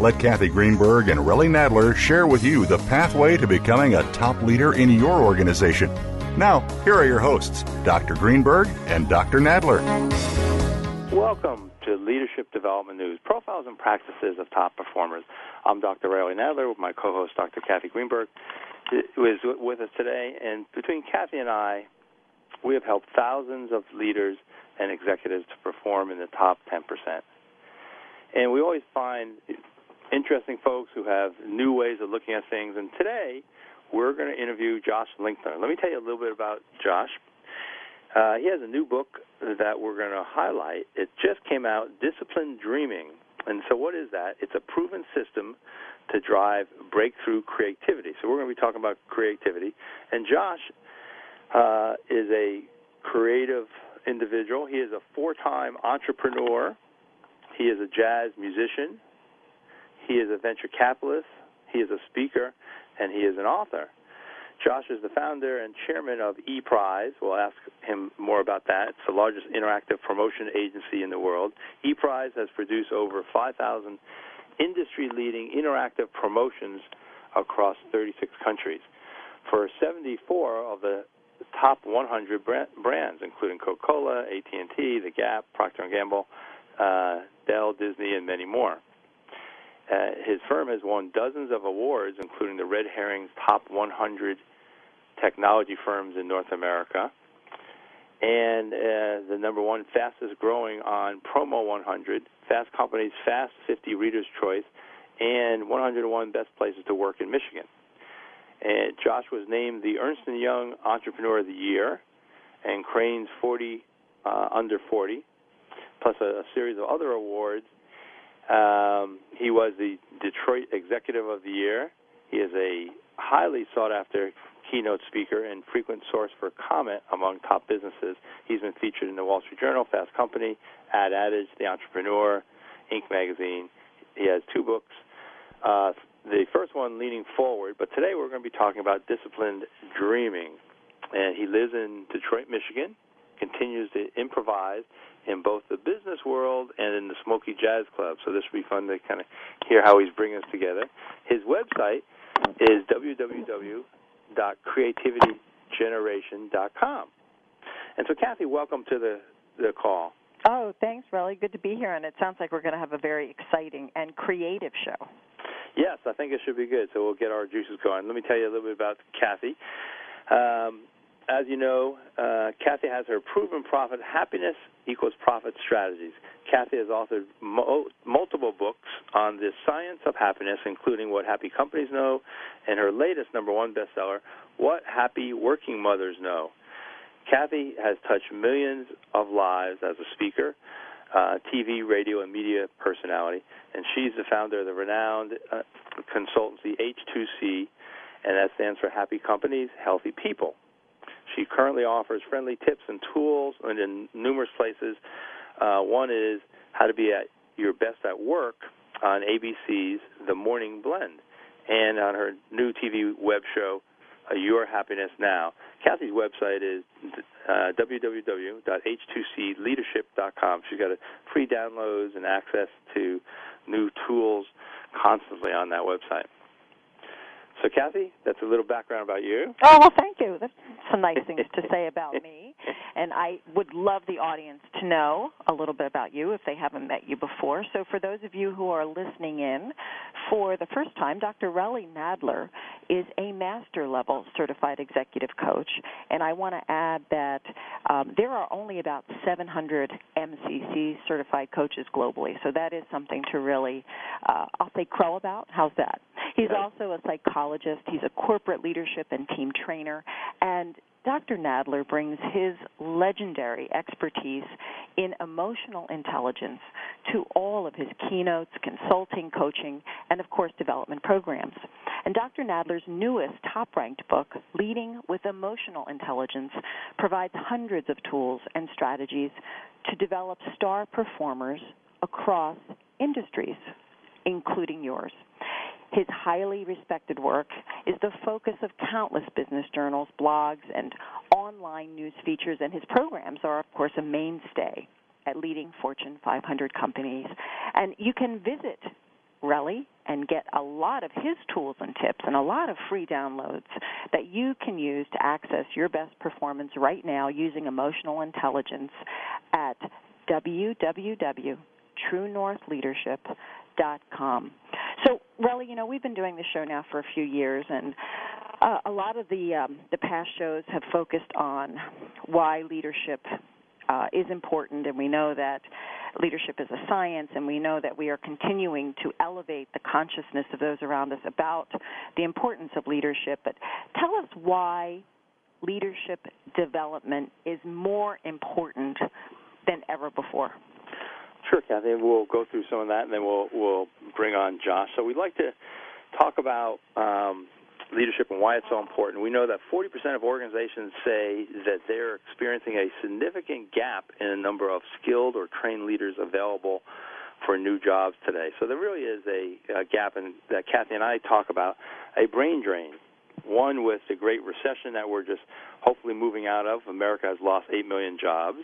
Let Kathy Greenberg and Relly Nadler share with you the pathway to becoming a top leader in your organization. Now, here are your hosts, Dr. Greenberg and Dr. Nadler. Welcome to Leadership Development News Profiles and Practices of Top Performers. I'm Dr. Relly Nadler with my co host, Dr. Kathy Greenberg, who is with us today. And between Kathy and I, we have helped thousands of leaders and executives to perform in the top 10%. And we always find interesting folks who have new ways of looking at things. And today, we're going to interview Josh Linkner. Let me tell you a little bit about Josh. Uh, he has a new book that we're going to highlight. It just came out, Disciplined Dreaming. And so, what is that? It's a proven system to drive breakthrough creativity. So, we're going to be talking about creativity. And Josh uh, is a creative individual. He is a four time entrepreneur. He is a jazz musician. He is a venture capitalist. He is a speaker. And he is an author. Josh is the founder and chairman of ePrize. We'll ask him more about that. It's the largest interactive promotion agency in the world. ePrize has produced over 5,000 industry leading interactive promotions across 36 countries. For 74 of the top 100 brands, including Coca-Cola, AT&T, The Gap, Procter & Gamble, uh, Dell, Disney, and many more. Uh, his firm has won dozens of awards, including the Red Herring's Top 100 Technology Firms in North America, and uh, the number one fastest growing on Promo 100, Fast Company's Fast 50 Reader's Choice, and 101 Best Places to Work in Michigan. And Josh was named the Ernst & Young Entrepreneur of the Year and Crain's 40 uh, Under 40, plus a, a, series of other awards. Um, he was the Detroit Executive of the Year. He is a highly sought after keynote speaker and frequent source for comment among top businesses. He's been featured in the Wall Street Journal, Fast Company, Ad Adage, The Entrepreneur, Inc. magazine. He has two books. Uh, the first one leaning forward, but today we're going to be talking about disciplined dreaming. And he lives in Detroit, Michigan, continues to improvise in both the business world and in the Smoky Jazz Club. So this will be fun to kind of hear how he's bringing us together. His website is www.creativitygeneration.com. And so, Kathy, welcome to the, the call. Oh, thanks, Relly. Good to be here. And it sounds like we're going to have a very exciting and creative show. Yes, I think it should be good. So we'll get our juices going. Let me tell you a little bit about Kathy. Um, as you know, uh, Kathy has her proven profit happiness equals profit strategies. Kathy has authored mo- multiple books on the science of happiness, including What Happy Companies Know, and her latest number one bestseller, What Happy Working Mothers Know. Kathy has touched millions of lives as a speaker, uh, TV, radio, and media personality, and she's the founder of the renowned uh, consultancy H2C, and that stands for Happy Companies, Healthy People. She currently offers friendly tips and tools and in numerous places. Uh, one is how to be at your best at work on ABC's The Morning Blend, and on her new TV web show, uh, Your Happiness Now. Kathy's website is uh, www.h2cleadership.com. She's got free downloads and access to new tools constantly on that website. So, Kathy, that's a little background about you. Oh, well, thank you. That's some nice things to say about me. And I would love the audience to know a little bit about you if they haven't met you before. So, for those of you who are listening in for the first time, Dr. Relly Nadler is a master level certified executive coach. And I want to add that um, there are only about 700 MCC certified coaches globally. So, that is something to really, uh, I'll say, crow about. How's that? He's also a psychologist. He's a corporate leadership and team trainer. And Dr. Nadler brings his legendary expertise in emotional intelligence to all of his keynotes, consulting, coaching, and of course, development programs. And Dr. Nadler's newest top ranked book, Leading with Emotional Intelligence, provides hundreds of tools and strategies to develop star performers across industries, including yours. His highly respected work is the focus of countless business journals, blogs, and online news features, and his programs are, of course, a mainstay at leading Fortune 500 companies. And you can visit Relly and get a lot of his tools and tips and a lot of free downloads that you can use to access your best performance right now using emotional intelligence at www.truenorthleadership.com. Relly, you know, we've been doing this show now for a few years, and uh, a lot of the um, the past shows have focused on why leadership uh, is important, and we know that leadership is a science, and we know that we are continuing to elevate the consciousness of those around us about the importance of leadership. But tell us why leadership development is more important than ever before. Sure, Kathy. We'll go through some of that, and then we'll we'll bring on Josh. So we'd like to talk about um, leadership and why it's so important. We know that 40% of organizations say that they're experiencing a significant gap in the number of skilled or trained leaders available for new jobs today. So there really is a, a gap in, that Kathy and I talk about, a brain drain. One with the Great Recession that we're just hopefully moving out of. America has lost 8 million jobs.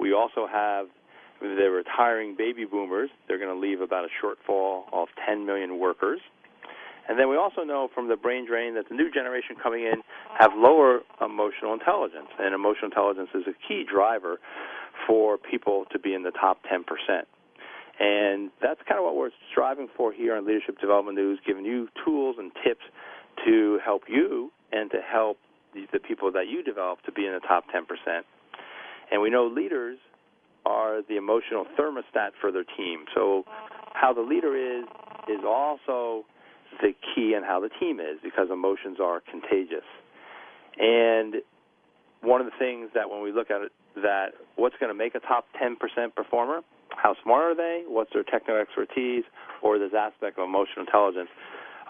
We also have the retiring baby boomers. They're going to leave about a shortfall of 10 million workers. And then we also know from the brain drain that the new generation coming in have lower emotional intelligence, and emotional intelligence is a key driver for people to be in the top 10%. And that's kind of what we're striving for here on Leadership Development News, giving you tools and tips to help you and to help the people that you develop to be in the top 10%. And we know leaders are the emotional thermostat for their team. So how the leader is is also the key in how the team is because emotions are contagious. And one of the things that when we look at it, that what's going to make a top 10% performer, how smart are they, what's their technical expertise, or this aspect of emotional intelligence,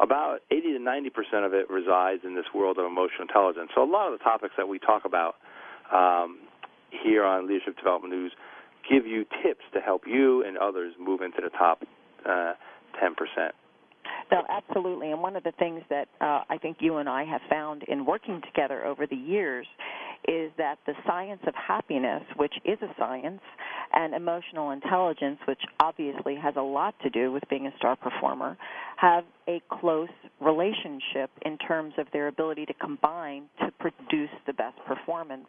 about 80 to 90% of it resides in this world of emotional intelligence. So a lot of the topics that we talk about um, here on Leadership Development News give you tips to help you and others move into the top uh, 10%. No, absolutely. And one of the things that uh, I think you and I have found in working together over the years is that the science of happiness, which is a science, and emotional intelligence, which obviously has a lot to do with being a star performer, have a close relationship in terms of their ability to combine to produce the best performance.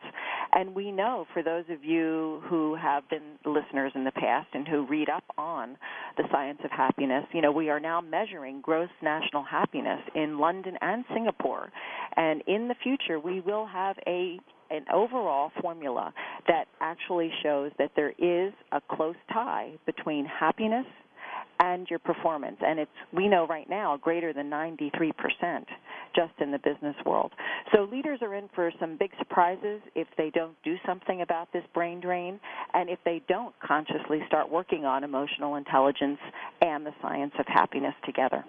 And we know for those of you who have been listeners in the past and who read up on the science of happiness, you know, we are now measuring gross national happiness in London and Singapore. And in the future, we will have a an overall formula that actually shows that there is a close tie between happiness and your performance. And it's we know right now greater than 93% just in the business world. So leaders are in for some big surprises if they don't do something about this brain drain and if they don't consciously start working on emotional intelligence and the science of happiness together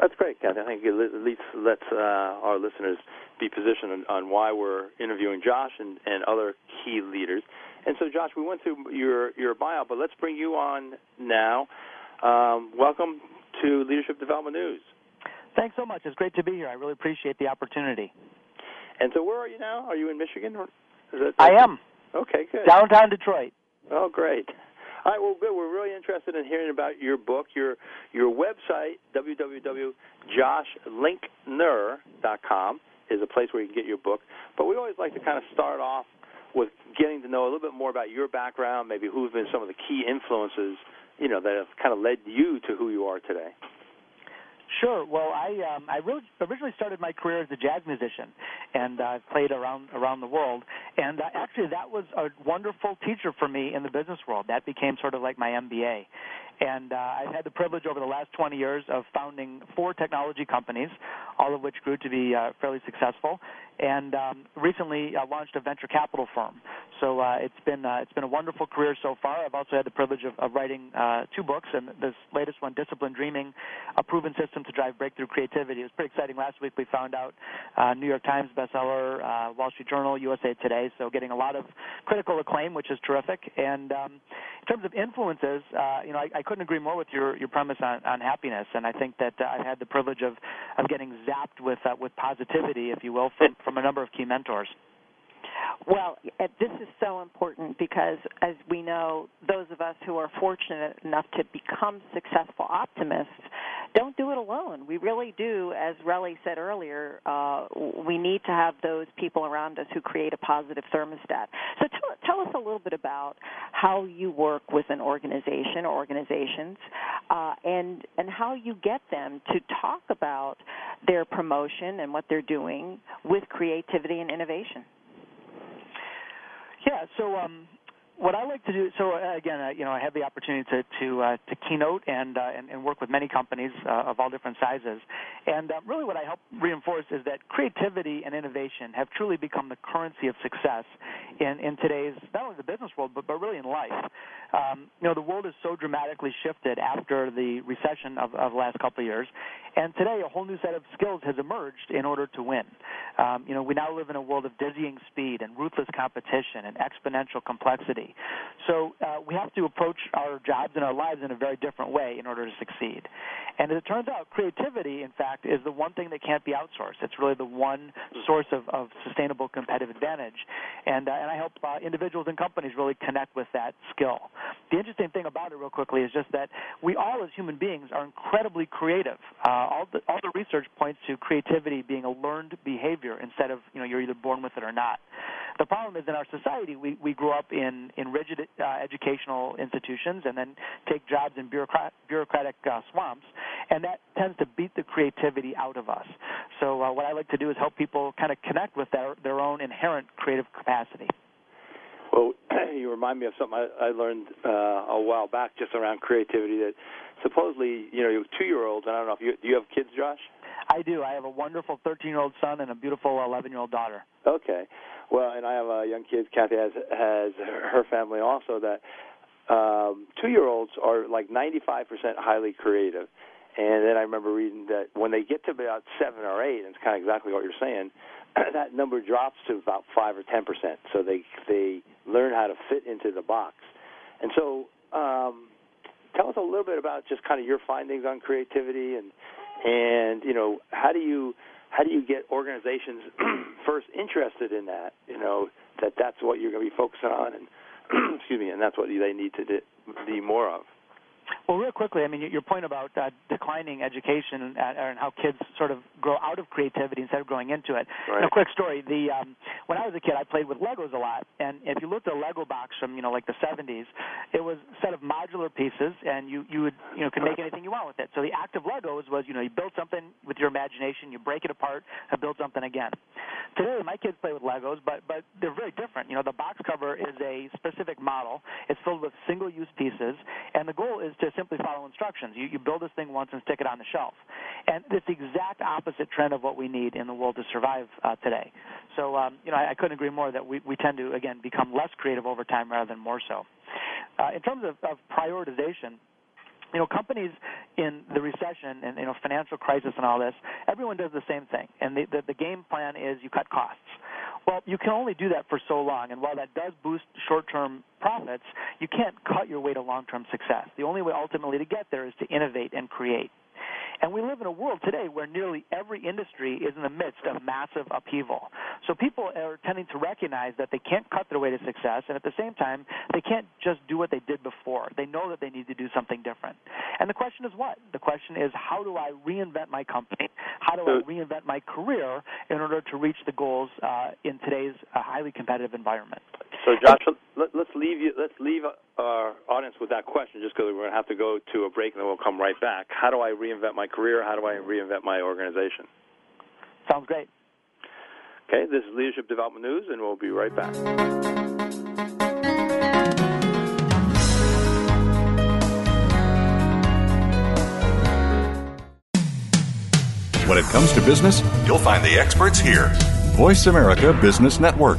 that's great, Kathy. I think it at least lets uh, our listeners be positioned on, on why we're interviewing Josh and, and other key leaders. And so, Josh, we went through your your bio, but let's bring you on now. Um, welcome to Leadership Development News. Thanks so much. It's great to be here. I really appreciate the opportunity. And so, where are you now? Are you in Michigan? Or is it, I am. Okay, good. Downtown Detroit. Oh, great. All right, well, good. We're really interested in hearing about your book. Your your website, www.joshlinkner.com, is a place where you can get your book. But we always like to kind of start off with getting to know a little bit more about your background, maybe who've been some of the key influences, you know, that have kind of led you to who you are today. Sure. Well, I um, I really originally started my career as a jazz musician, and uh, played around around the world. And uh, actually, that was a wonderful teacher for me in the business world. That became sort of like my MBA. And uh, I've had the privilege over the last 20 years of founding four technology companies, all of which grew to be uh, fairly successful, and um, recently uh, launched a venture capital firm. So uh, it's been uh, it's been a wonderful career so far. I've also had the privilege of, of writing uh, two books, and this latest one, Discipline Dreaming, a proven system to drive breakthrough creativity. It was pretty exciting. Last week we found out uh, New York Times bestseller, uh, Wall Street Journal, USA Today. So getting a lot of critical acclaim, which is terrific. And um, in terms of influences, uh, you know, I, I couldn't agree more with your your premise on, on happiness. And I think that uh, I've had the privilege of of getting zapped with uh, with positivity, if you will, from from a number of key mentors. Well, this is so important because, as we know, those of us who are fortunate enough to become successful optimists don't do it alone. We really do, as Relly said earlier, uh, we need to have those people around us who create a positive thermostat. So tell, tell us a little bit about how you work with an organization or organizations uh, and, and how you get them to talk about their promotion and what they're doing with creativity and innovation. Yeah, so um, what I like to do, so uh, again, uh, you know, I have the opportunity to to, uh, to keynote and, uh, and, and work with many companies uh, of all different sizes, and uh, really what I help reinforce is that creativity and innovation have truly become the currency of success in in today's not only the business world but but really in life. Um, you know, the world has so dramatically shifted after the recession of, of the last couple of years, and today a whole new set of skills has emerged in order to win. Um, you know, we now live in a world of dizzying speed and ruthless competition and exponential complexity. So uh, we have to approach our jobs and our lives in a very different way in order to succeed. And as it turns out, creativity, in fact, is the one thing that can't be outsourced. It's really the one source of, of sustainable competitive advantage. And, uh, and I help uh, individuals and companies really connect with that skill. The interesting thing about it, real quickly, is just that we all, as human beings, are incredibly creative. Uh, all, the, all the research points to creativity being a learned behavior instead of, you know, you're either born with it or not. The problem is in our society, we, we grow up in, in rigid uh, educational institutions and then take jobs in bureaucrat, bureaucratic uh, swamps, and that tends to beat the creativity out of us. So uh, what I like to do is help people kind of connect with their, their own inherent creative capacity. Well, you remind me of something I, I learned uh, a while back just around creativity that supposedly, you know, two year olds, And I don't know if you do you have kids, Josh? I do. I have a wonderful 13 year old son and a beautiful 11 year old daughter. Okay. Well, and I have uh, young kids. Kathy has has her family also. That um, two year olds are like 95% highly creative. And then I remember reading that when they get to about seven or eight, and it's kind of exactly what you're saying, that number drops to about five or ten percent. So they they learn how to fit into the box. And so, um, tell us a little bit about just kind of your findings on creativity and and you know how do you how do you get organizations first interested in that? You know that that's what you're going to be focusing on, and excuse me, and that's what they need to do, be more of. Well, real quickly, I mean, your point about uh, declining education and, and how kids sort of grow out of creativity instead of growing into it. Right. A quick story: the um, when I was a kid, I played with Legos a lot, and if you looked at a Lego box from you know like the 70s, it was a set of modular pieces, and you you would you know can make anything you want with it. So the act of Legos was you know you build something with your imagination, you break it apart, and build something again. Today, my kids play with Legos, but but they're very different. You know, the box cover is a specific model. It's filled with single-use pieces, and the goal is to simply follow instructions. You, you build this thing once and stick it on the shelf. And it's the exact opposite trend of what we need in the world to survive uh, today. So, um, you know, I, I couldn't agree more that we, we tend to, again, become less creative over time rather than more so. Uh, in terms of, of prioritization, you know, companies in the recession and you know financial crisis and all this, everyone does the same thing, and the, the the game plan is you cut costs. Well, you can only do that for so long, and while that does boost short-term profits, you can't cut your way to long-term success. The only way ultimately to get there is to innovate and create. And we live in a world today where nearly every industry is in the midst of massive upheaval. So people are tending to recognize that they can't cut their way to success, and at the same time, they can't just do what they did before. They know that they need to do something different. And the question is what? The question is how do I reinvent my company? How do I reinvent my career in order to reach the goals uh, in today's uh, highly competitive environment? So, Josh, let, us leave you. Let's leave our audience with that question, just because we're going to have to go to a break, and then we'll come right back. How do I reinvent my career? How do I reinvent my organization? Sounds great. Okay, this is Leadership Development News, and we'll be right back. When it comes to business, you'll find the experts here. Voice America Business Network.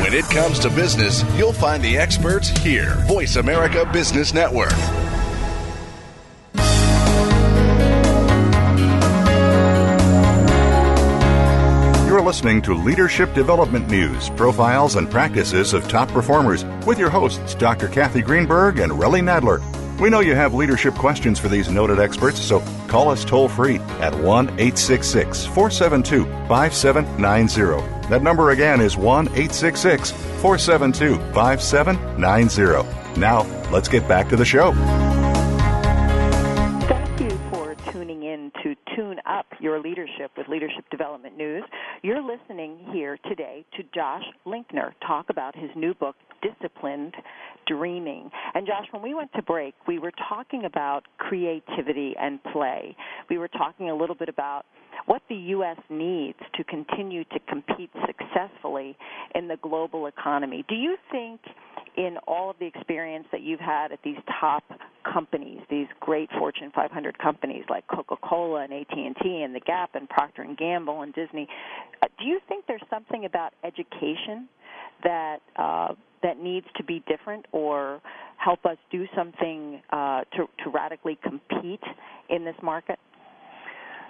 When it comes to business, you'll find the experts here. Voice America Business Network. You're listening to Leadership Development News, profiles and practices of top performers with your hosts, Dr. Kathy Greenberg and Relly Nadler. We know you have leadership questions for these noted experts, so call us toll free at 1 866 472 5790. That number again is 1 866 472 5790. Now, let's get back to the show. Thank you for tuning in to Tune Up Your Leadership with Leadership Development News. You're listening here today to Josh Linkner talk about his new book, Disciplined Dreaming. And Josh, when we went to break, we were talking about creativity and play. We were talking a little bit about what the U.S. needs to continue to compete successfully in the global economy. Do you think, in all of the experience that you've had at these top companies, these great Fortune 500 companies like Coca-Cola and AT&T and The Gap and Procter and Gamble and Disney, uh, do you think there's something about education that uh, that needs to be different or help us do something uh, to, to radically compete in this market?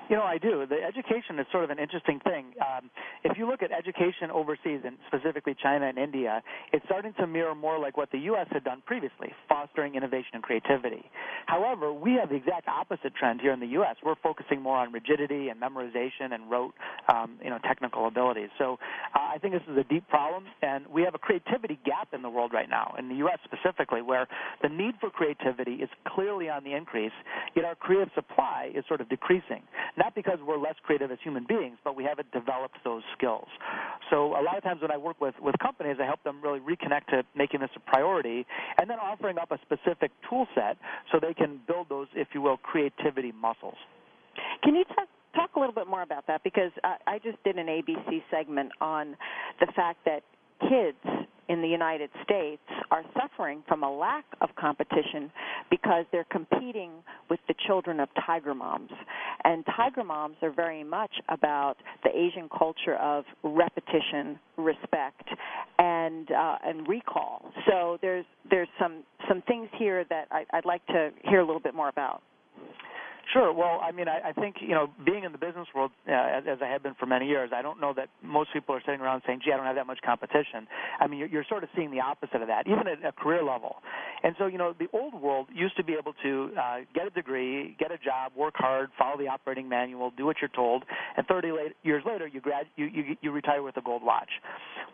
You know, I do. The education is sort of an interesting thing. Um, if you look at education overseas, and specifically China and India, it's starting to mirror more like what the U.S. had done previously, fostering innovation and creativity. However, we have the exact opposite trend here in the U.S. We're focusing more on rigidity and memorization and rote, um, you know, technical abilities. So uh, I think this is a deep problem, and we have a creativity gap in the world right now, in the U.S. specifically, where the need for creativity is clearly on the increase, yet our creative supply is sort of decreasing. Not because we're less creative as human beings, but we haven't developed those skills. So a lot of times when I work with, with companies, I help them really reconnect to making this a priority and then offering up a specific tool set so they can build those, if you will, creativity muscles. Can you talk talk a little bit more about that because I, I just did an ABC segment on the fact that kids in the United States are suffering from a lack of competition because they're competing with the children of tiger moms. And tiger moms are very much about the Asian culture of repetition, respect, and uh, and recall. So there's there's some some things here that I, I'd like to hear a little bit more about. Sure. Well, I mean, I, I think you know, being in the business world uh, as, as I have been for many years, I don't know that most people are sitting around saying, "Gee, I don't have that much competition." I mean, you're, you're sort of seeing the opposite of that, even at a career level. And so, you know, the old world used to be able to uh, get a degree, get a job, work hard, follow the operating manual, do what you're told, and 30 late, years later, you grad, you, you you retire with a gold watch.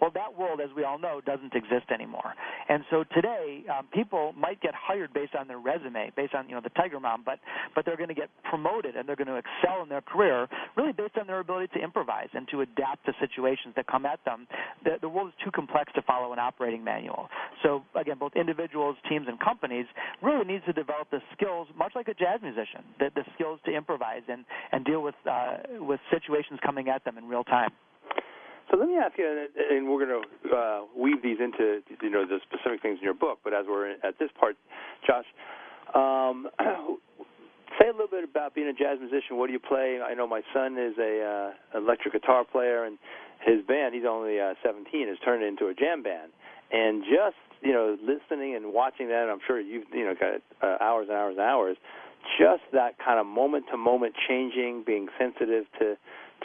Well, that world, as we all know, doesn't exist anymore. And so today, um, people might get hired based on their resume, based on you know the Tiger Mom, but but they're going to get get promoted and they're going to excel in their career really based on their ability to improvise and to adapt to situations that come at them. The, the world is too complex to follow an operating manual. So again, both individuals, teams, and companies really needs to develop the skills, much like a jazz musician, the, the skills to improvise and, and deal with uh, with situations coming at them in real time. So let me ask you, and we're going to uh, weave these into you know the specific things in your book. But as we're at this part, Josh, um, Say a little bit about being a jazz musician. What do you play? I know my son is a uh, electric guitar player, and his band, he's only uh, 17, has turned into a jam band. And just you know, listening and watching that, I'm sure you've you know got uh, hours and hours and hours. Just that kind of moment to moment changing, being sensitive to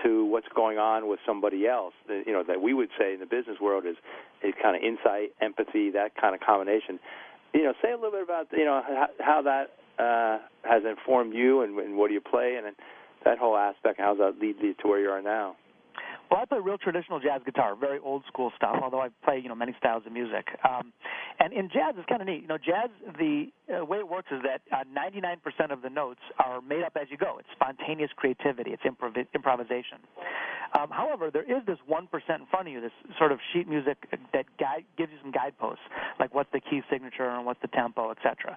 to what's going on with somebody else. That, you know that we would say in the business world is is kind of insight, empathy, that kind of combination. You know, say a little bit about you know how, how that uh, has informed you, and, and what do you play, and that whole aspect. How does that lead you to where you are now? Well, I play real traditional jazz guitar, very old school stuff. Although I play, you know, many styles of music. Um, and in jazz, it's kind of neat. You know, jazz, the uh, way it works is that uh, 99% of the notes are made up as you go. It's spontaneous creativity. It's improv- improvisation. Um, however, there is this 1% in front of you, this sort of sheet music that guide, gives you some guideposts, like what's the key signature and what's the tempo, etc.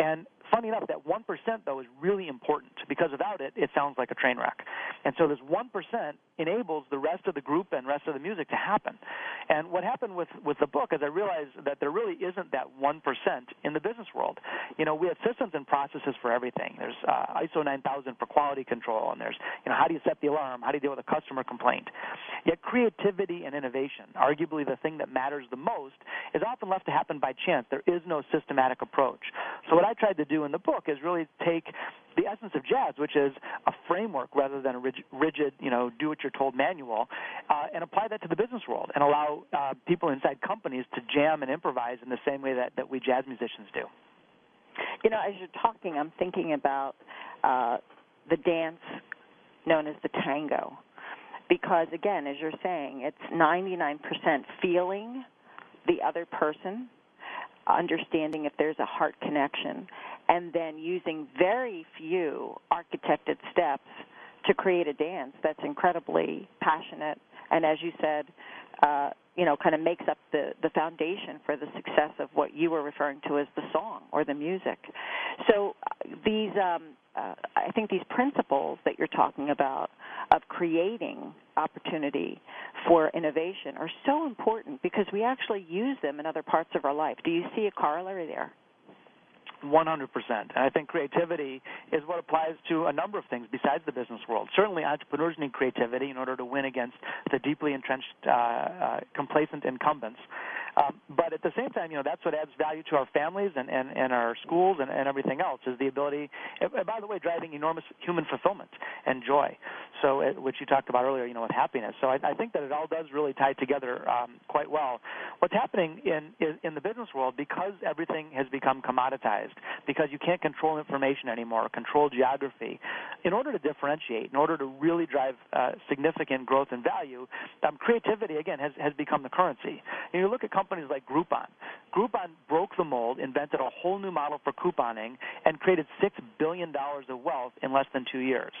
And funny enough, that 1% though is really important because without it, it sounds like a train wreck. And so this 1% enables the rest of the group and rest of the music to happen. And what happened with, with the book is I realized that there really isn't that 1% in the business world. You know, we have systems and processes for everything. There's uh, ISO 9000 for quality control, and there's, you know, how do you set the alarm? How do you deal with a customer complaint? Yet creativity and innovation, arguably the thing that matters the most, is often left to happen by chance. There is no systematic approach. So what I tried to do in the book is really take the essence of jazz, which is a framework rather than a rigid, you know, do what you're told manual, uh, and apply that to the business world and allow uh, people inside companies to jam and improvise in the same way that, that we jazz musicians do. You know, as you're talking, I'm thinking about uh, the dance known as the tango. Because, again, as you're saying, it's 99% feeling the other person, understanding if there's a heart connection, and then using very few architected steps to create a dance that's incredibly passionate and as you said uh, you know kind of makes up the the foundation for the success of what you were referring to as the song or the music. So these um, uh, I think these principles that you're talking about of creating opportunity for innovation are so important because we actually use them in other parts of our life. Do you see a corollary there? 100%. And I think creativity is what applies to a number of things besides the business world. Certainly, entrepreneurs need creativity in order to win against the deeply entrenched, uh, uh, complacent incumbents. Um, but at the same time, you know, that's what adds value to our families and, and, and our schools and, and everything else is the ability, and by the way, driving enormous human fulfillment and joy. So, uh, which you talked about earlier, you know, with happiness. So I, I think that it all does really tie together um, quite well. What's happening in, in, in the business world, because everything has become commoditized, because you can't control information anymore, control geography, in order to differentiate, in order to really drive uh, significant growth and value, um, creativity, again, has, has become the currency. You look at companies like Groupon. Groupon broke the mold, invented a whole new model for couponing, and created $6 billion of wealth in less than two years.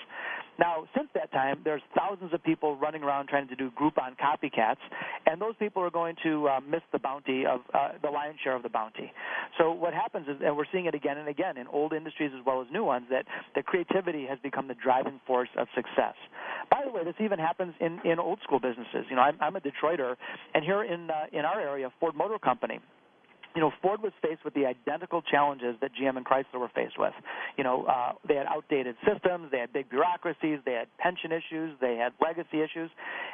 Now, since that time, there's thousands of people running around trying to do Groupon copycats, and those people are going to uh, miss the bounty of uh, the lion's share of the bounty. So what happens is, and we're seeing it again and again in old industries as well as new ones, that that creativity has become the driving force of success. By the way, this even happens in in old school businesses. You know, I'm, I'm a Detroiter, and here in uh, in our area, Ford Motor Company you know, Ford was faced with the identical challenges that GM and Chrysler were faced with. You know, uh, they had outdated systems, they had big bureaucracies, they had pension issues, they had legacy issues.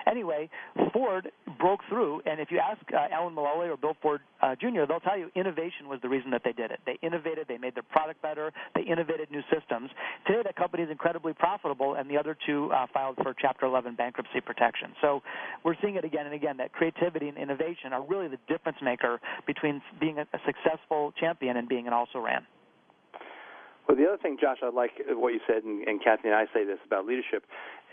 Anyway, Ford broke through, and if you ask uh, Alan Mulally or Bill Ford uh, Jr., they'll tell you innovation was the reason that they did it. They innovated, they made their product better, they innovated new systems. Today, that company is incredibly profitable, and the other two uh, filed for Chapter 11 bankruptcy protection. So we're seeing it again and again that creativity and innovation are really the difference maker between being a, a successful champion and being an also ran. Well, the other thing, Josh, I like what you said, and, and Kathy and I say this about leadership,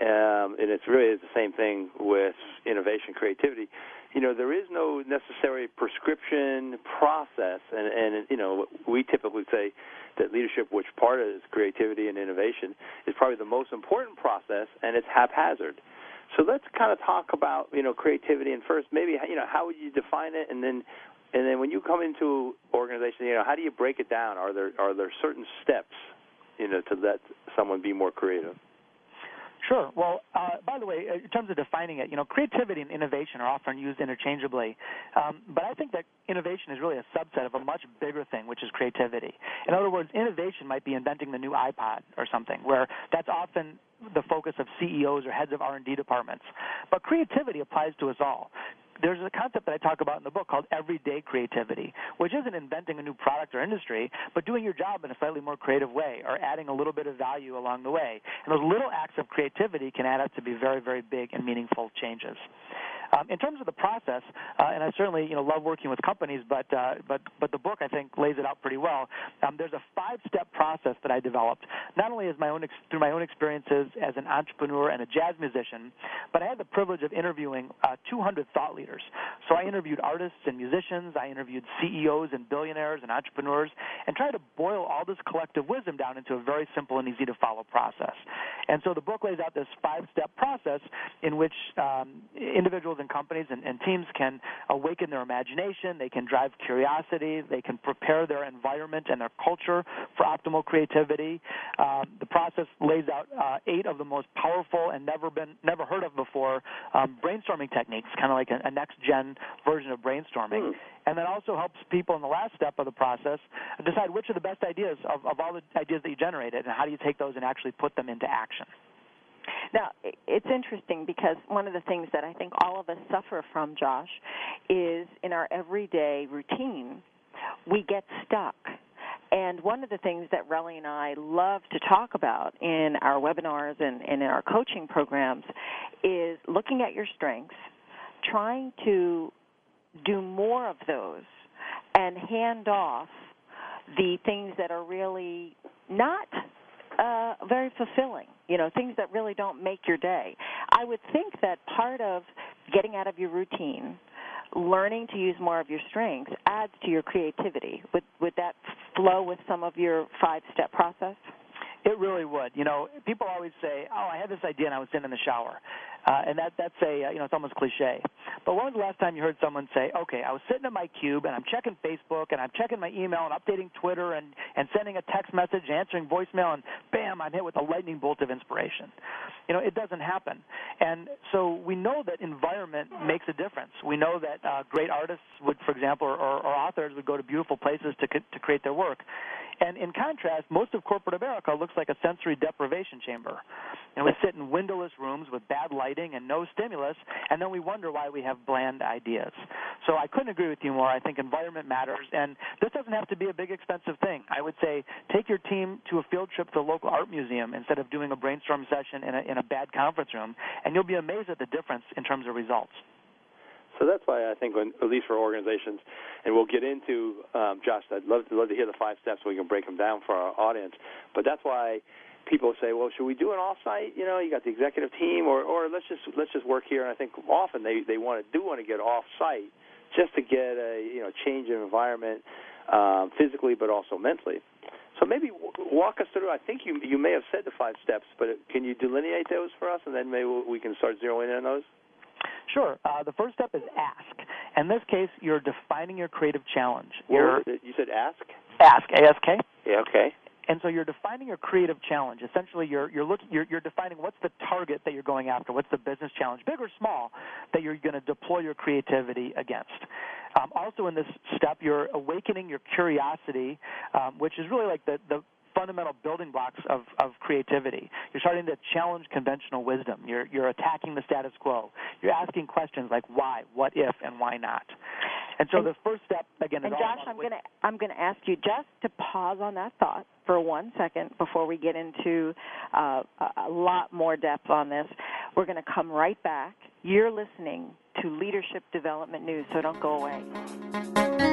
um, and it's really the same thing with innovation, creativity. You know, there is no necessary prescription process, and, and you know, we typically say that leadership, which part is creativity and innovation, is probably the most important process, and it's haphazard. So let's kind of talk about you know creativity and first maybe you know how would you define it, and then and then when you come into organization, you know, how do you break it down? Are there are there certain steps, you know, to let someone be more creative? Sure. Well, uh, by the way, in terms of defining it, you know, creativity and innovation are often used interchangeably, um, but I think that innovation is really a subset of a much bigger thing, which is creativity. In other words, innovation might be inventing the new iPod or something, where that's often the focus of CEOs or heads of R&D departments. But creativity applies to us all there's a concept that I talk about in the book called everyday creativity, which isn't inventing a new product or industry, but doing your job in a slightly more creative way or adding a little bit of value along the way. And those little acts of creativity can add up to be very, very big and meaningful changes. Um, in terms of the process, uh, and I certainly you know love working with companies, but uh, but but the book I think lays it out pretty well. Um, there's a five-step process that I developed, not only as my own ex- through my own experiences as an entrepreneur and a jazz musician, but I had the privilege of interviewing uh, 200 thought leaders. So I interviewed artists and musicians, I interviewed CEOs and billionaires and entrepreneurs, and tried to boil all this collective wisdom down into a very simple and easy to follow process. And so the book lays out this five-step process in which um, individuals and companies and, and teams can awaken their imagination, they can drive curiosity, they can prepare their environment and their culture for optimal creativity. Um, the process lays out uh, eight of the most powerful and never been never heard of before um, brainstorming techniques, kind of like a, a next gen version of brainstorming. Mm. And then also helps people in the last step of the process decide which are the best ideas of, of all the ideas that you generated and how do you take those and actually put them into action. Now, it's interesting because one of the things that I think all of us suffer from, Josh, is in our everyday routine, we get stuck. And one of the things that Relly and I love to talk about in our webinars and, and in our coaching programs is looking at your strengths, trying to do more of those, and hand off the things that are really not uh, very fulfilling. You know, things that really don't make your day. I would think that part of getting out of your routine, learning to use more of your strengths, adds to your creativity. Would would that flow with some of your five step process? It really would. You know, people always say, "Oh, I had this idea and I was sitting in the shower," uh, and that that's a uh, you know it's almost cliche. But when was the last time you heard someone say, "Okay, I was sitting in my cube and I'm checking Facebook and I'm checking my email and updating Twitter and and sending a text message, answering voicemail, and bam, I'm hit with a lightning bolt of inspiration." You know, it doesn't happen, and so we know that environment makes a difference. We know that uh, great artists would, for example, or, or authors would go to beautiful places to to create their work. And in contrast, most of corporate America looks like a sensory deprivation chamber. And we sit in windowless rooms with bad lighting and no stimulus, and then we wonder why we have bland ideas. So I couldn't agree with you more. I think environment matters, and this doesn't have to be a big expensive thing. I would say take your team to a field trip to the local art museum instead of doing a brainstorm session in a, in a bad conference room, and you'll be amazed at the difference in terms of results. So that's why I think, when, at least for organizations, and we'll get into um, Josh. I'd love to love to hear the five steps so we can break them down for our audience. But that's why people say, well, should we do an offsite? You know, you got the executive team, or or let's just let's just work here. And I think often they they want to do want to get offsite just to get a you know change in environment um, physically, but also mentally. So maybe walk us through. I think you you may have said the five steps, but can you delineate those for us, and then maybe we can start zeroing in on those. Sure. Uh, the first step is ask. In this case, you're defining your creative challenge. You said ask. Ask. A S K. Yeah. Okay. And so you're defining your creative challenge. Essentially, you're you're looking you're, you're defining what's the target that you're going after. What's the business challenge, big or small, that you're going to deploy your creativity against. Um, also, in this step, you're awakening your curiosity, um, which is really like the the fundamental building blocks of, of creativity. You're starting to challenge conventional wisdom. You're, you're attacking the status quo. You're asking questions like why, what if, and why not. And so and, the first step again. And Josh, I'm going to I'm going to ask you just to pause on that thought for one second before we get into uh, a lot more depth on this. We're going to come right back. You're listening to Leadership Development News, so don't go away.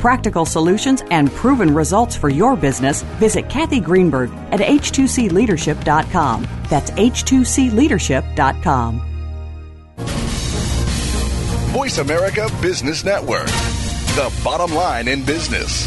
practical solutions, and proven results for your business, visit Kathy Greenberg at h2cleadership.com. That's h2cleadership.com. Voice America Business Network, the bottom line in business.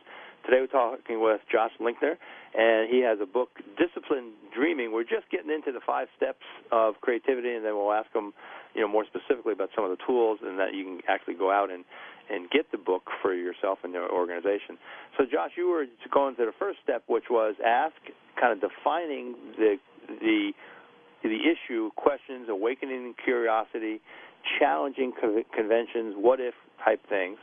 Today we're talking with Josh Linkner, and he has a book, Disciplined Dreaming. We're just getting into the five steps of creativity, and then we'll ask him, you know, more specifically about some of the tools, and that you can actually go out and and get the book for yourself and your organization. So, Josh, you were going to the first step, which was ask, kind of defining the the the issue, questions, awakening curiosity, challenging conventions, what if type things.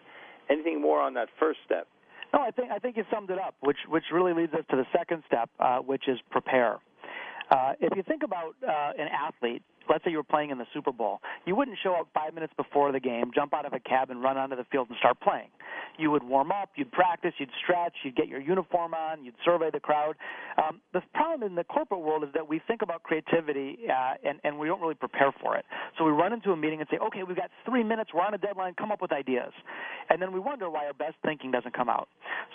Anything more on that first step? No, I think I think you summed it up, which which really leads us to the second step, uh, which is prepare. Uh, if you think about uh, an athlete, let's say you were playing in the Super Bowl, you wouldn't show up five minutes before the game, jump out of a cab, and run onto the field and start playing. You would warm up, you'd practice, you'd stretch, you'd get your uniform on, you'd survey the crowd. Um, the problem in the corporate world is that we think about creativity uh, and, and we don't really prepare for it. So we run into a meeting and say, okay, we've got three minutes, we're on a deadline, come up with ideas. And then we wonder why our best thinking doesn't come out.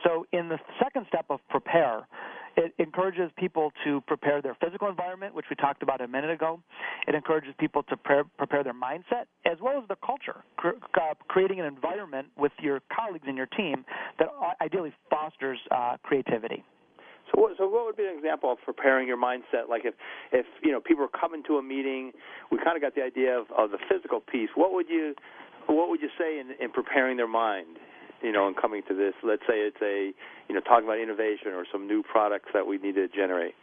So in the second step of prepare, it encourages people to prepare their physical environment, which we talked about a minute ago. It encourages people to pre- prepare their mindset as well as their culture, uh, creating an environment with your colleagues and your team that ideally fosters uh, creativity. So what, so what would be an example of preparing your mindset? Like if, if you know people are coming to a meeting, we kind of got the idea of, of the physical piece. What would you, what would you say in, in preparing their mind? You know, in coming to this? Let's say it's a, you know, talking about innovation or some new products that we need to generate.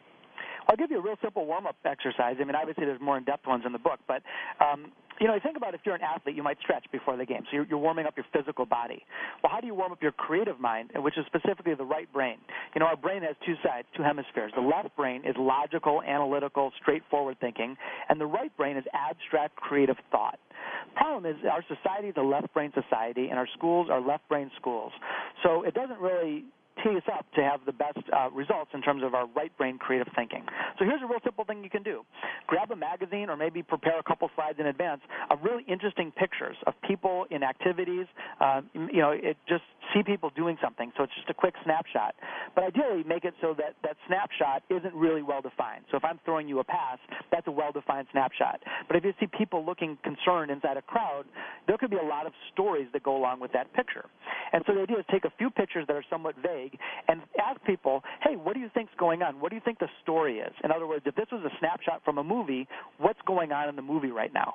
I'll give you a real simple warm-up exercise. I mean, obviously there's more in-depth ones in the book, but um, you know, think about if you're an athlete, you might stretch before the game, so you're, you're warming up your physical body. Well, how do you warm up your creative mind, which is specifically the right brain? You know, our brain has two sides, two hemispheres. The left brain is logical, analytical, straightforward thinking, and the right brain is abstract, creative thought. Problem is, our society is a left brain society, and our schools are left brain schools. So it doesn't really tee us up to have the best uh, results in terms of our right brain creative thinking. So here's a real simple thing you can do. Grab a magazine or maybe prepare a couple slides in advance of really interesting pictures of people in activities. Uh, you know, it just see people doing something. So it's just a quick snapshot. But ideally, make it so that that snapshot isn't really well defined. So if I'm throwing you a pass, that's a well defined snapshot. But if you see people looking concerned inside a crowd, there could be a lot of stories that go along with that picture. And so the idea is take a few pictures that are somewhat vague and ask people, hey, what do you think's going on? What do you think the story is? In other words, if this was a snapshot from a movie, what's going on in the movie right now?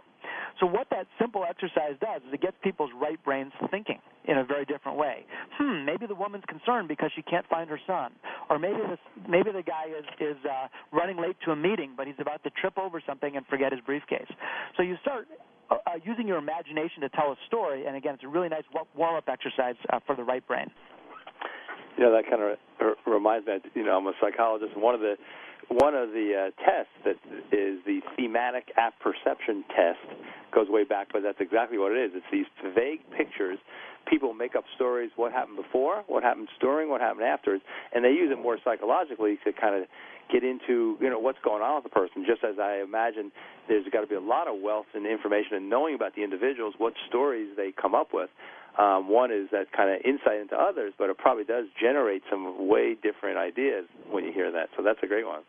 So what that simple exercise does is it gets people's right brains thinking in a very different way. Hmm, maybe the woman's concerned because she can't find her son, or maybe this maybe the guy is is uh, running late to a meeting, but he's about to trip over something and forget his briefcase. So you start uh, uh using your imagination to tell a story, and again, it's a really nice warm up exercise uh, for the right brain. You know that kind of reminds me. You know, I'm a psychologist, and one of the one of the uh, tests that is the thematic apperception test goes way back, but that's exactly what it is. It's these vague pictures. People make up stories what happened before, what happened during, what happened afterwards, and they use it more psychologically to kind of get into you know what's going on with the person. Just as I imagine, there's got to be a lot of wealth and information and knowing about the individuals, what stories they come up with. Um, one is that kind of insight into others, but it probably does generate some way different ideas when you hear that. So that's a great one.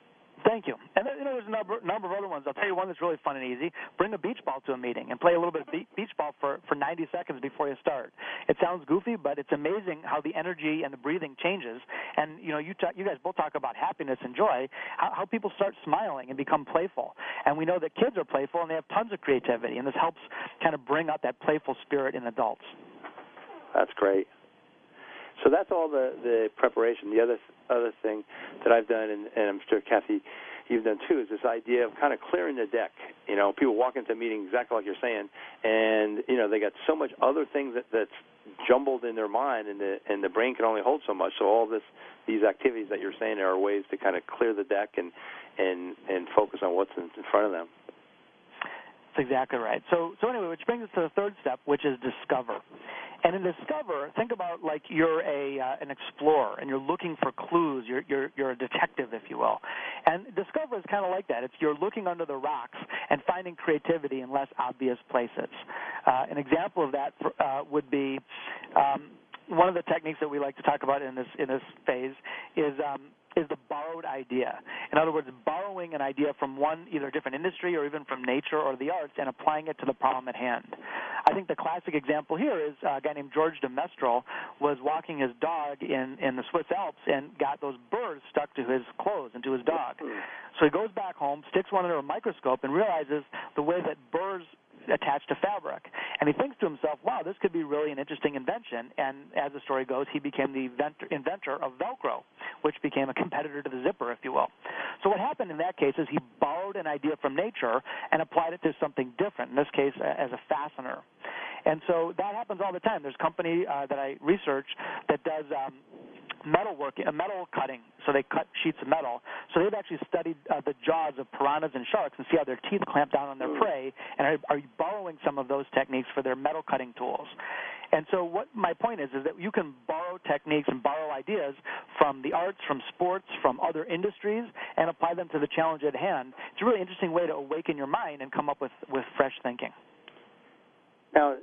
Thank you. And you know, there's a number, number of other ones. I'll tell you one that's really fun and easy. Bring a beach ball to a meeting and play a little bit of beach ball for for 90 seconds before you start. It sounds goofy, but it's amazing how the energy and the breathing changes. And you know, you talk, you guys both talk about happiness and joy. How, how people start smiling and become playful. And we know that kids are playful and they have tons of creativity, and this helps kind of bring out that playful spirit in adults. That's great. So that's all the the preparation. The other other thing that I've done, and, and I'm sure Kathy, you've done too, is this idea of kind of clearing the deck. You know, people walk into a meeting exactly like you're saying, and you know they got so much other things that that's jumbled in their mind, and the and the brain can only hold so much. So all this these activities that you're saying are ways to kind of clear the deck and and and focus on what's in, in front of them. That's exactly right. So, so anyway, which brings us to the third step, which is discover. And in discover, think about like you're a uh, an explorer and you're looking for clues. You're you're you're a detective, if you will. And discover is kind of like that. It's you're looking under the rocks and finding creativity in less obvious places. Uh, an example of that for, uh, would be. Um, one of the techniques that we like to talk about in this in this phase is um, is the borrowed idea. In other words, borrowing an idea from one either different industry or even from nature or the arts and applying it to the problem at hand. I think the classic example here is uh, a guy named George de Mestral was walking his dog in in the Swiss Alps and got those burrs stuck to his clothes and to his dog. Mm-hmm. So he goes back home, sticks one under a microscope, and realizes the way that burrs attached to fabric. And he thinks to himself, wow, this could be really an interesting invention. And as the story goes, he became the inventor of Velcro, which became a competitor to the zipper, if you will. So what happened in that case is he borrowed an idea from nature and applied it to something different, in this case, as a fastener. And so that happens all the time. There's a company uh, that I research that does um, metal work, uh, metal cutting. So they cut sheets of metal. So they've actually studied uh, the jaws of piranhas and sharks and see how their teeth clamp down on their mm. prey, and are, are borrowing some of those techniques for their metal cutting tools. And so what my point is is that you can borrow techniques and borrow ideas from the arts, from sports, from other industries, and apply them to the challenge at hand. It's a really interesting way to awaken your mind and come up with, with fresh thinking. Now,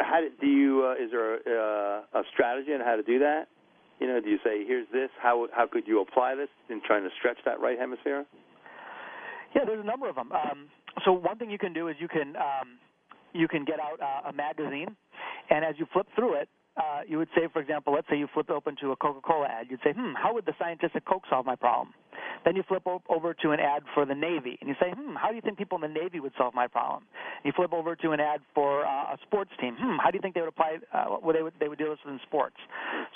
how do you? Uh, is there a, uh, a strategy on how to do that? You know, do you say, "Here's this. How how could you apply this in trying to stretch that right hemisphere?" Yeah, there's a number of them. Um, so one thing you can do is you can um, you can get out uh, a magazine, and as you flip through it, uh, you would say, for example, let's say you flip open to a Coca-Cola ad. You'd say, hmm, how would the scientists at Coke solve my problem? Then you flip over to an ad for the Navy, and you say, hmm, how do you think people in the Navy would solve my problem? You flip over to an ad for uh, a sports team. Hmm, how do you think they would apply? Uh, what they would they would deal with in sports?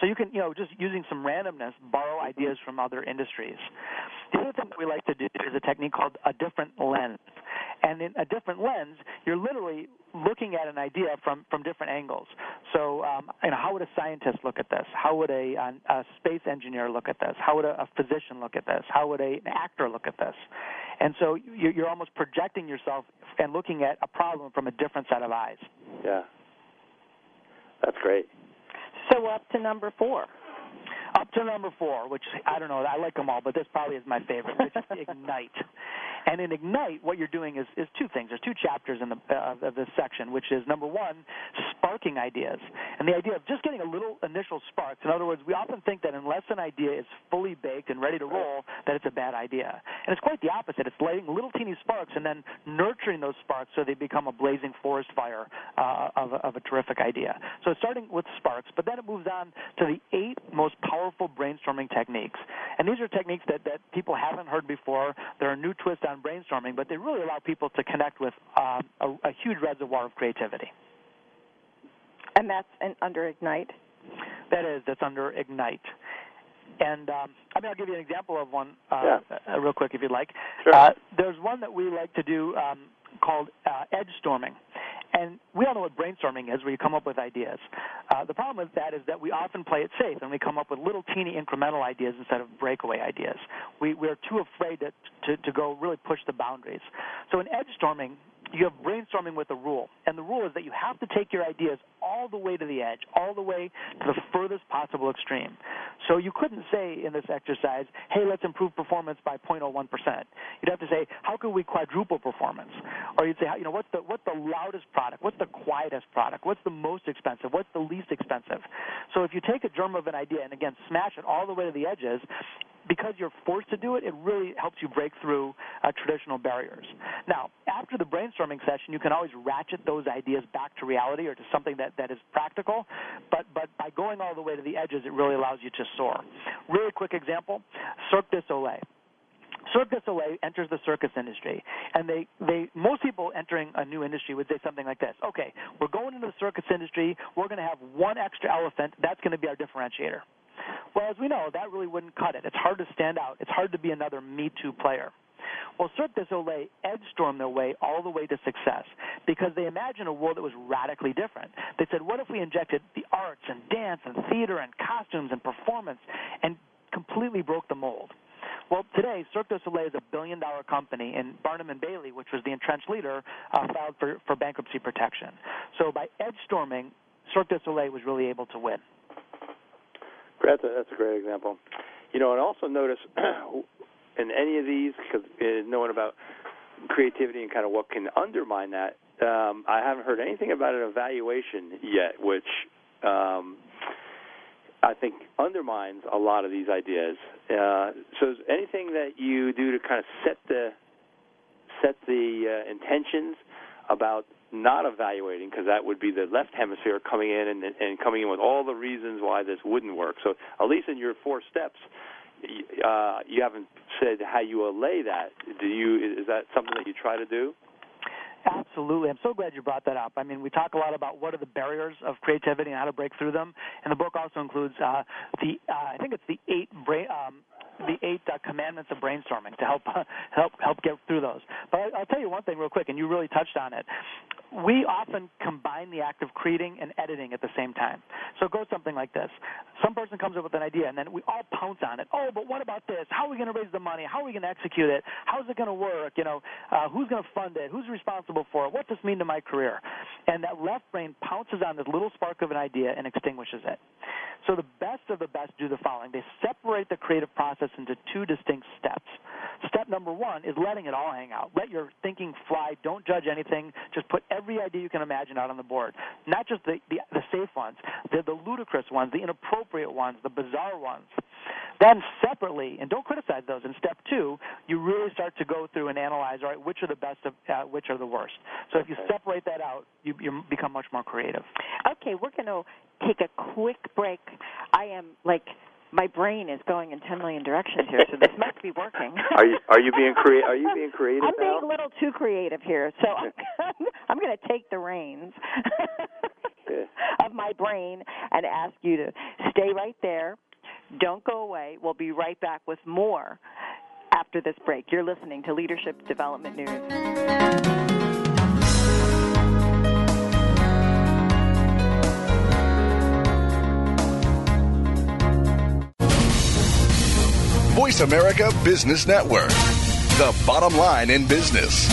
So you can, you know, just using some randomness, borrow ideas from other industries. The other thing that we like to do is a technique called a different lens. And in a different lens, you're literally looking at an idea from, from different angles. So, um, you know, how would a scientist look at this? How would a, a space engineer look at this? How would a, a physician look at this? How would a, an actor look at this? And so you're almost projecting yourself and looking at a problem from a different set of eyes. Yeah. That's great. So up to number four. Up to number four, which I don't know, I like them all, but this probably is my favorite, which is Ignite. And in Ignite, what you're doing is, is two things. There's two chapters in the uh, of this section, which is number one, sparking ideas, and the idea of just getting a little initial sparks. In other words, we often think that unless an idea is fully baked and ready to roll, that it's a bad idea. And it's quite the opposite. It's lighting little teeny sparks and then nurturing those sparks so they become a blazing forest fire uh, of, a, of a terrific idea. So starting with sparks, but then it moves on to the eight most powerful brainstorming techniques. And these are techniques that, that people haven't heard before. They're new twist on brainstorming, but they really allow people to connect with um, a, a, huge reservoir of creativity. And that's an, under Ignite? That is, that's under Ignite. And um, I mean, I'll give you an example of one uh, yeah. uh, real quick if you'd like. Sure. Uh, there's one that we like to do um, called uh, edge storming. And we all know what brainstorming is, where you come up with ideas. Uh, the problem with that is that we often play it safe, and we come up with little teeny incremental ideas instead of breakaway ideas. We, we're too afraid to, to, to go really push the boundaries. So in edge storming, you have brainstorming with a rule. And the rule is that you have to take your ideas all the way to the edge, all the way to the furthest possible extreme. So you couldn't say in this exercise, hey, let's improve performance by 0.01%. You'd have to say, how can we quadruple performance? Or you'd say, you know, what's the, what's the loudest product? What's the quietest product? What's the most expensive? What's the least expensive? So if you take a germ of an idea and, again, smash it all the way to the edges, because you're forced to do it, it really helps you break through uh, traditional barriers. Now, after the brainstorming session, you can always ratchet those ideas back to reality or to something that, that is practical, but, but by going all the way to the edges, it really allows you to soar. Really quick example Cirque du Soleil. Cirque du Soleil enters the circus industry, and they, they most people entering a new industry would say something like this: Okay, we're going into the circus industry. We're going to have one extra elephant. That's going to be our differentiator. Well, as we know, that really wouldn't cut it. It's hard to stand out. It's hard to be another Me Too player. Well, Cirque du Soleil edge stormed their way all the way to success because they imagined a world that was radically different. They said, what if we injected the arts and dance and theater and costumes and performance and completely broke the mold? Well, today, Cirque du Soleil is a billion dollar company, and Barnum and Bailey, which was the entrenched leader, uh, filed for, for bankruptcy protection. So by edge storming, Cirque du Soleil was really able to win. That's a, that's a great example. You know, and also notice in any of these, because uh, knowing about creativity and kind of what can undermine that, um, I haven't heard anything about an evaluation yet, which um, I think undermines a lot of these ideas. Uh, so, is anything that you do to kind of set the set the uh, intentions about not evaluating because that would be the left hemisphere coming in and, and coming in with all the reasons why this wouldn't work. So at least in your four steps, uh, you haven't said how you allay that. Do you? Is that something that you try to do? Absolutely. I'm so glad you brought that up. I mean, we talk a lot about what are the barriers of creativity and how to break through them. And the book also includes uh, the, uh, I think it's the eight brain, um, the eight uh, commandments of brainstorming to help help help get through those. But I, I'll tell you one thing real quick, and you really touched on it. We often combine the act of creating and editing at the same time. So it goes something like this. Some person comes up with an idea, and then we all pounce on it. Oh, but what about this? How are we going to raise the money? How are we going to execute it? How's it going to work? You know, uh, who's going to fund it? Who's responsible for it? What does this mean to my career? And that left brain pounces on this little spark of an idea and extinguishes it. So the best of the best do the following. They separate the creative process into two distinct steps. Step number one is letting it all hang out. Let your thinking fly. Don't judge anything. Just put every idea you can imagine out on the board. Not just the, the, the safe ones, the, the ludicrous ones, the inappropriate ones, the bizarre ones. Then separately, and don't criticize those. In step two, you really start to go through and analyze. All right, which are the best, of, uh, which are the worst. So if you separate that out, you, you become much more creative. Okay, we're going to take a quick break. I am like my brain is going in 10 million directions here, so this must be working. Are you are you being crea- Are you being creative? I'm now? being a little too creative here, so I'm, I'm going to take the reins of my brain and ask you to stay right there. Don't go away. We'll be right back with more after this break. You're listening to Leadership Development News. Voice America Business Network, the bottom line in business.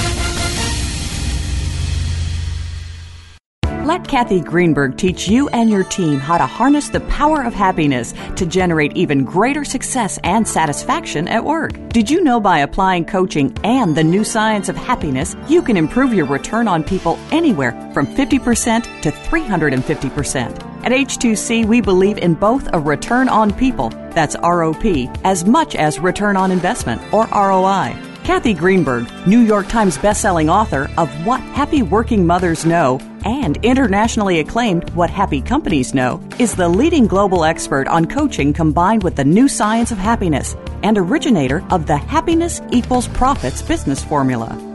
Let Kathy Greenberg teach you and your team how to harness the power of happiness to generate even greater success and satisfaction at work. Did you know by applying coaching and the new science of happiness, you can improve your return on people anywhere from 50% to 350%? At H2C, we believe in both a return on people, that's ROP, as much as return on investment, or ROI. Kathy Greenberg, New York Times bestselling author of What Happy Working Mothers Know and internationally acclaimed What Happy Companies Know, is the leading global expert on coaching combined with the new science of happiness and originator of the Happiness Equals Profits business formula.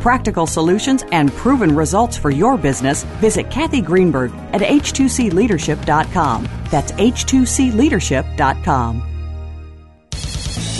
practical solutions, and proven results for your business, visit Kathy Greenberg at h2cleadership.com. That's h2cleadership.com.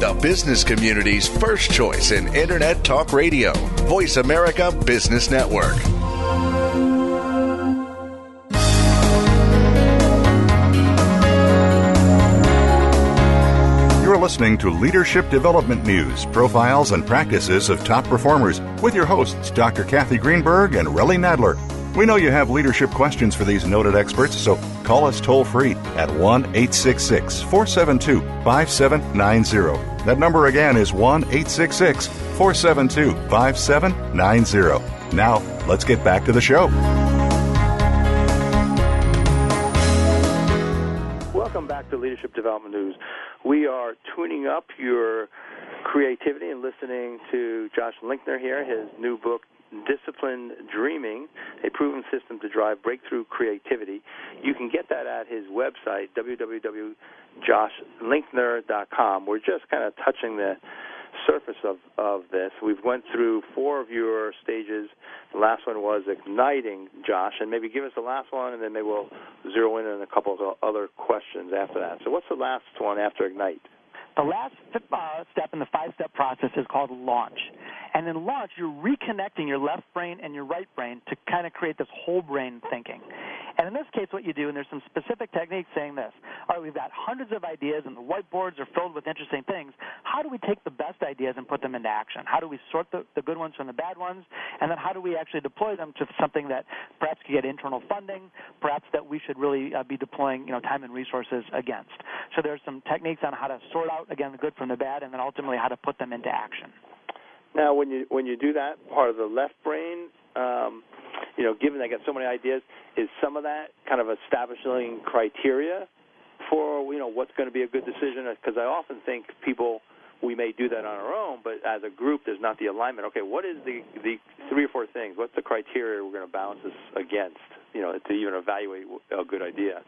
the business community's first choice in Internet Talk Radio. Voice America Business Network. You're listening to Leadership Development News Profiles and Practices of Top Performers with your hosts, Dr. Kathy Greenberg and Relly Nadler. We know you have leadership questions for these noted experts, so call us toll free at 1 866 472 5790. That number again is 1 866 472 5790. Now, let's get back to the show. Welcome back to Leadership Development News. We are tuning up your creativity and listening to Josh Linkner here, his new book, Disciplined Dreaming, a proven system to drive breakthrough creativity. You can get that at his website, www.joshlinkner.com. We're just kind of touching the surface of, of this. We've went through four of your stages. The last one was igniting, Josh, and maybe give us the last one, and then maybe we'll zero in on a couple of other questions after that. So, what's the last one after ignite? The last uh, step in the five-step process is called launch. And in launch, you're reconnecting your left brain and your right brain to kind of create this whole brain thinking. And in this case, what you do, and there's some specific techniques saying this. All right, we've got hundreds of ideas, and the whiteboards are filled with interesting things. How do we take the best ideas and put them into action? How do we sort the, the good ones from the bad ones? And then how do we actually deploy them to something that perhaps could get internal funding, perhaps that we should really uh, be deploying you know, time and resources against? So there's some techniques on how to sort out again the good from the bad, and then ultimately how to put them into action. Now, when you when you do that part of the left brain, um, you know, given I got so many ideas, is some of that kind of establishing criteria for you know what's going to be a good decision? Because I often think people we may do that on our own, but as a group, there's not the alignment. Okay, what is the the three or four things? What's the criteria we're going to balance this against? You know, to even evaluate a good idea.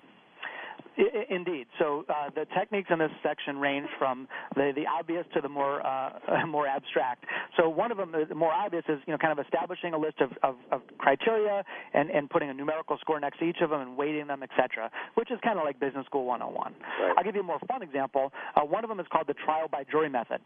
Indeed. So uh, the techniques in this section range from the, the obvious to the more uh, more abstract. So one of them, the more obvious, is you know kind of establishing a list of, of, of criteria and, and putting a numerical score next to each of them and weighting them, etc. Which is kind of like business school 101. Right. I'll give you a more fun example. Uh, one of them is called the trial by jury method.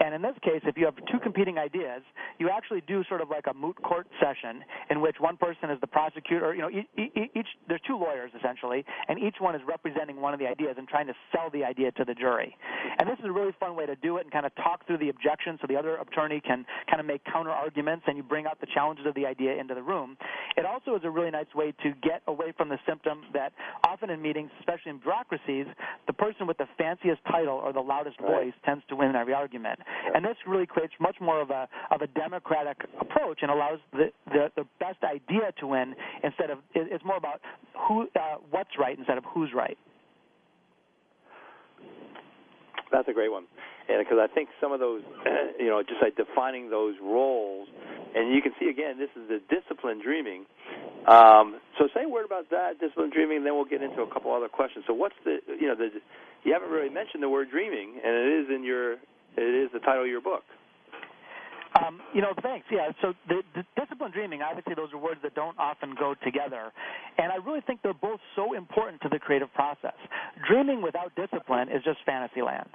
And in this case, if you have two competing ideas, you actually do sort of like a moot court session in which one person is the prosecutor. You know, each, there's two lawyers essentially, and each one is representing one of the ideas and trying to sell the idea to the jury. And this is a really fun way to do it and kind of talk through the objections so the other attorney can kind of make counter arguments and you bring out the challenges of the idea into the room. It also is a really nice way to get away from the symptom that often in meetings, especially in bureaucracies, the person with the fanciest title or the loudest right. voice tends to win in every argument. And this really creates much more of a of a democratic approach and allows the the, the best idea to win instead of it's more about who uh, what's right instead of who's right. That's a great one, and because I think some of those, you know, just like defining those roles, and you can see again, this is the discipline dreaming. Um, so say a word about that discipline dreaming, and then we'll get into a couple other questions. So what's the, you know, the, you haven't really mentioned the word dreaming, and it is in your it is the title of your book. Um, you know, thanks. Yeah. So the, the discipline dreaming, obviously, those are words that don't often go together, and I really think they're both so important to the creative process. Dreaming without discipline is just fantasy land.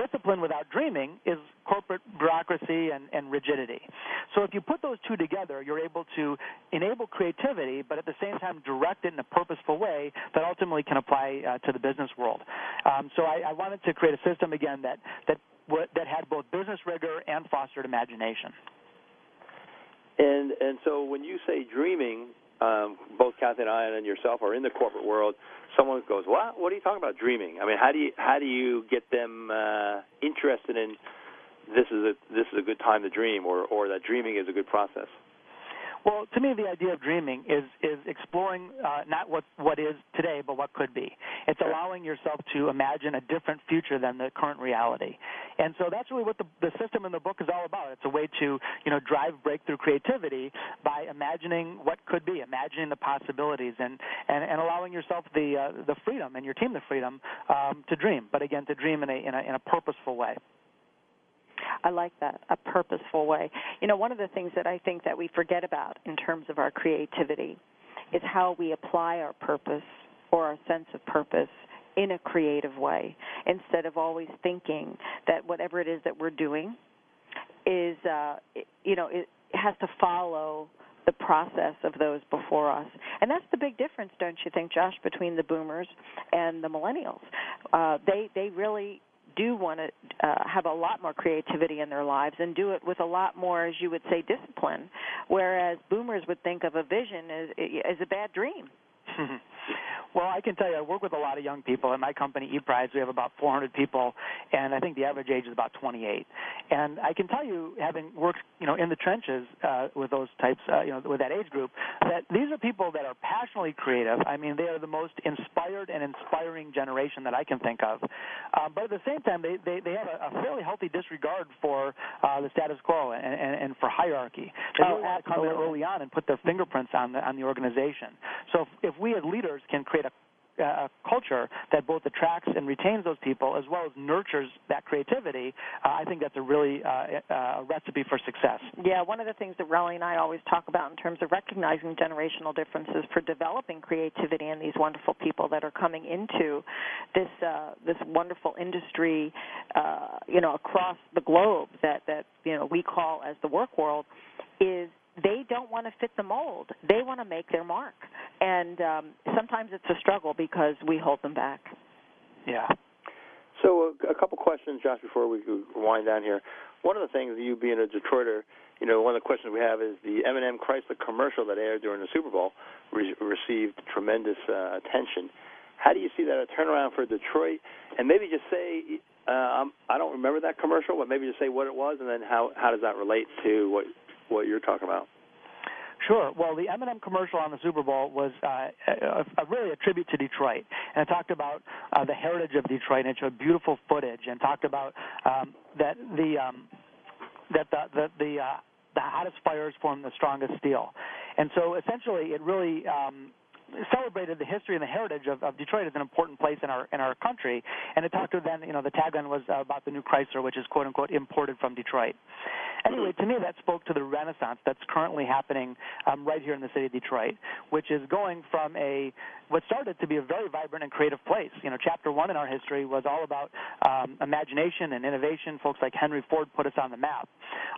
Discipline without dreaming is corporate bureaucracy and, and rigidity. So if you put those two together, you're able to enable creativity, but at the same time direct it in a purposeful way that ultimately can apply uh, to the business world. Um, so I, I wanted to create a system again that that that had both business rigor and fostered imagination. And and so when you say dreaming, um, both Kathy and I and yourself are in the corporate world. Someone goes, "What? What are you talking about dreaming?" I mean, how do you how do you get them uh, interested in this is a this is a good time to dream, or or that dreaming is a good process? Well, to me, the idea of dreaming is is exploring uh, not what what is today, but what could be. It's allowing yourself to imagine a different future than the current reality, and so that's really what the the system in the book is all about. It's a way to you know drive breakthrough creativity by imagining what could be, imagining the possibilities, and and, and allowing yourself the uh, the freedom and your team the freedom um, to dream, but again to dream in a in a, in a purposeful way. I like that, a purposeful way. You know, one of the things that I think that we forget about in terms of our creativity is how we apply our purpose or our sense of purpose in a creative way instead of always thinking that whatever it is that we're doing is uh you know it has to follow the process of those before us. And that's the big difference, don't you think, Josh, between the boomers and the millennials. Uh, they they really do want to uh, have a lot more creativity in their lives and do it with a lot more, as you would say, discipline. Whereas boomers would think of a vision as, as a bad dream. Well, I can tell you, I work with a lot of young people. At my company, ePrize, we have about 400 people, and I think the average age is about 28. And I can tell you, having worked, you know, in the trenches uh, with those types, uh, you know, with that age group, that these are people that are passionately creative. I mean, they are the most inspired and inspiring generation that I can think of. Um, but at the same time, they they, they have a, a fairly healthy disregard for uh, the status quo and, and, and for hierarchy. They oh, really want to come in early on and put their fingerprints on the on the organization. So if, if we as leaders can create a culture that both attracts and retains those people as well as nurtures that creativity, uh, I think that's a really uh, uh, recipe for success. Yeah, one of the things that Relly and I always talk about in terms of recognizing generational differences for developing creativity and these wonderful people that are coming into this uh, this wonderful industry, uh, you know, across the globe that that you know we call as the work world is they don't want to fit the mold. They want to make their mark, and um, sometimes it's a struggle because we hold them back. Yeah. So a, a couple questions, Josh, before we wind down here. One of the things, you being a Detroiter, you know, one of the questions we have is the Eminem Chrysler commercial that aired during the Super Bowl re- received tremendous uh, attention. How do you see that a turnaround for Detroit? And maybe just say, uh, I don't remember that commercial, but maybe just say what it was, and then how how does that relate to what what you're talking about? Sure. Well, the Eminem commercial on the Super Bowl was uh, a, a, really a tribute to Detroit, and it talked about uh, the heritage of Detroit, and it showed beautiful footage, and talked about um, that the um, that the the the, uh, the hottest fires form the strongest steel, and so essentially it really um, celebrated the history and the heritage of, of Detroit as an important place in our in our country. And it talked to then, you know, the tagline was uh, about the new Chrysler, which is quote unquote imported from Detroit. Anyway, to me, that spoke to the renaissance that's currently happening um, right here in the city of Detroit, which is going from a what started to be a very vibrant and creative place. You know, chapter one in our history was all about um, imagination and innovation. Folks like Henry Ford put us on the map.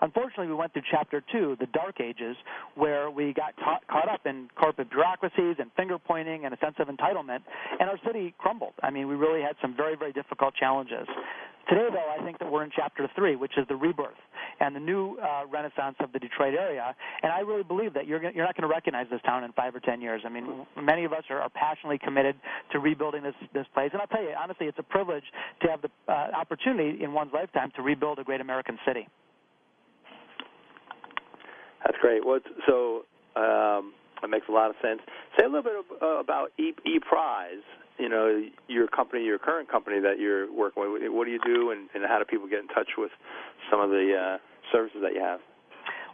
Unfortunately, we went through chapter two, the dark ages, where we got caught, caught up in corporate bureaucracies and finger pointing and a sense of entitlement, and our city crumbled. I mean, we really had some very, very difficult challenges. Today, though, I think that we're in chapter three, which is the rebirth and the new uh, renaissance of the Detroit area. And I really believe that you're, you're not going to recognize this town in five or ten years. I mean, many of us are, are passionately committed to rebuilding this, this place. And I'll tell you, honestly, it's a privilege to have the uh, opportunity in one's lifetime to rebuild a great American city. That's great. Well, so um, it makes a lot of sense. Say a little bit uh, about E, e Prize you know your company, your current company that you're working with. What do you do, and, and how do people get in touch with some of the uh, services that you have?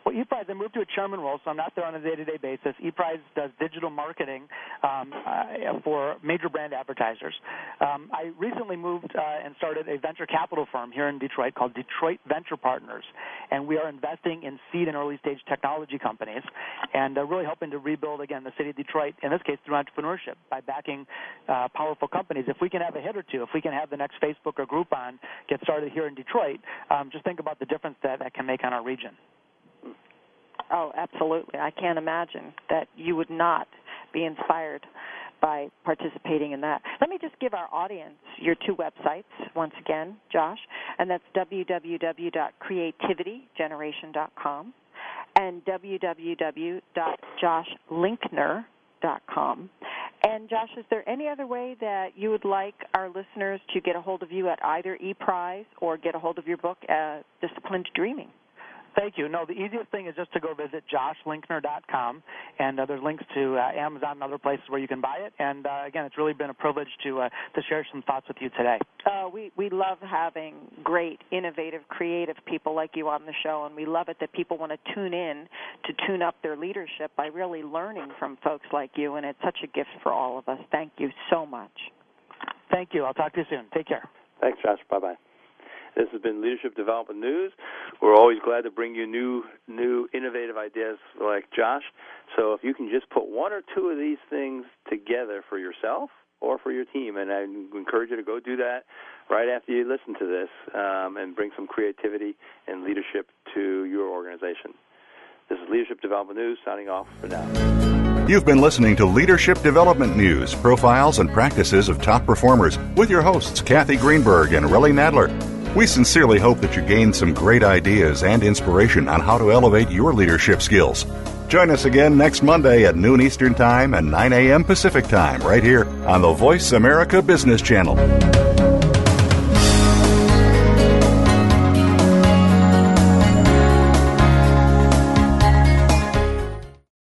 Well, ePrize, I moved to a chairman role, so I'm not there on a day-to-day basis. ePrize does digital marketing um, uh, for major brand advertisers. Um, I recently moved uh, and started a venture capital firm here in Detroit called Detroit Venture Partners, and we are investing in seed and early-stage technology companies, and uh, really hoping to rebuild again the city of Detroit. In this case, through entrepreneurship by backing uh, powerful companies. If we can have a hit or two, if we can have the next Facebook or Groupon get started here in Detroit, um, just think about the difference that that can make on our region. Oh, absolutely. I can't imagine that you would not be inspired by participating in that. Let me just give our audience your two websites once again, Josh, and that's www.creativitygeneration.com and www.joshlinkner.com. And Josh, is there any other way that you would like our listeners to get a hold of you at either ePrize or get a hold of your book, uh, Disciplined Dreaming? Thank you. No, the easiest thing is just to go visit joshlinkner.com, and uh, there's links to uh, Amazon and other places where you can buy it. And uh, again, it's really been a privilege to uh, to share some thoughts with you today. Uh, we we love having great, innovative, creative people like you on the show, and we love it that people want to tune in to tune up their leadership by really learning from folks like you. And it's such a gift for all of us. Thank you so much. Thank you. I'll talk to you soon. Take care. Thanks, Josh. Bye bye. This has been Leadership Development News. We're always glad to bring you new, new, innovative ideas like Josh. So if you can just put one or two of these things together for yourself or for your team, and I encourage you to go do that right after you listen to this, um, and bring some creativity and leadership to your organization. This is Leadership Development News. Signing off for now. You've been listening to Leadership Development News, profiles and practices of top performers, with your hosts Kathy Greenberg and Relly Nadler. We sincerely hope that you gained some great ideas and inspiration on how to elevate your leadership skills. Join us again next Monday at noon Eastern Time and 9 a.m. Pacific Time right here on the Voice America Business Channel.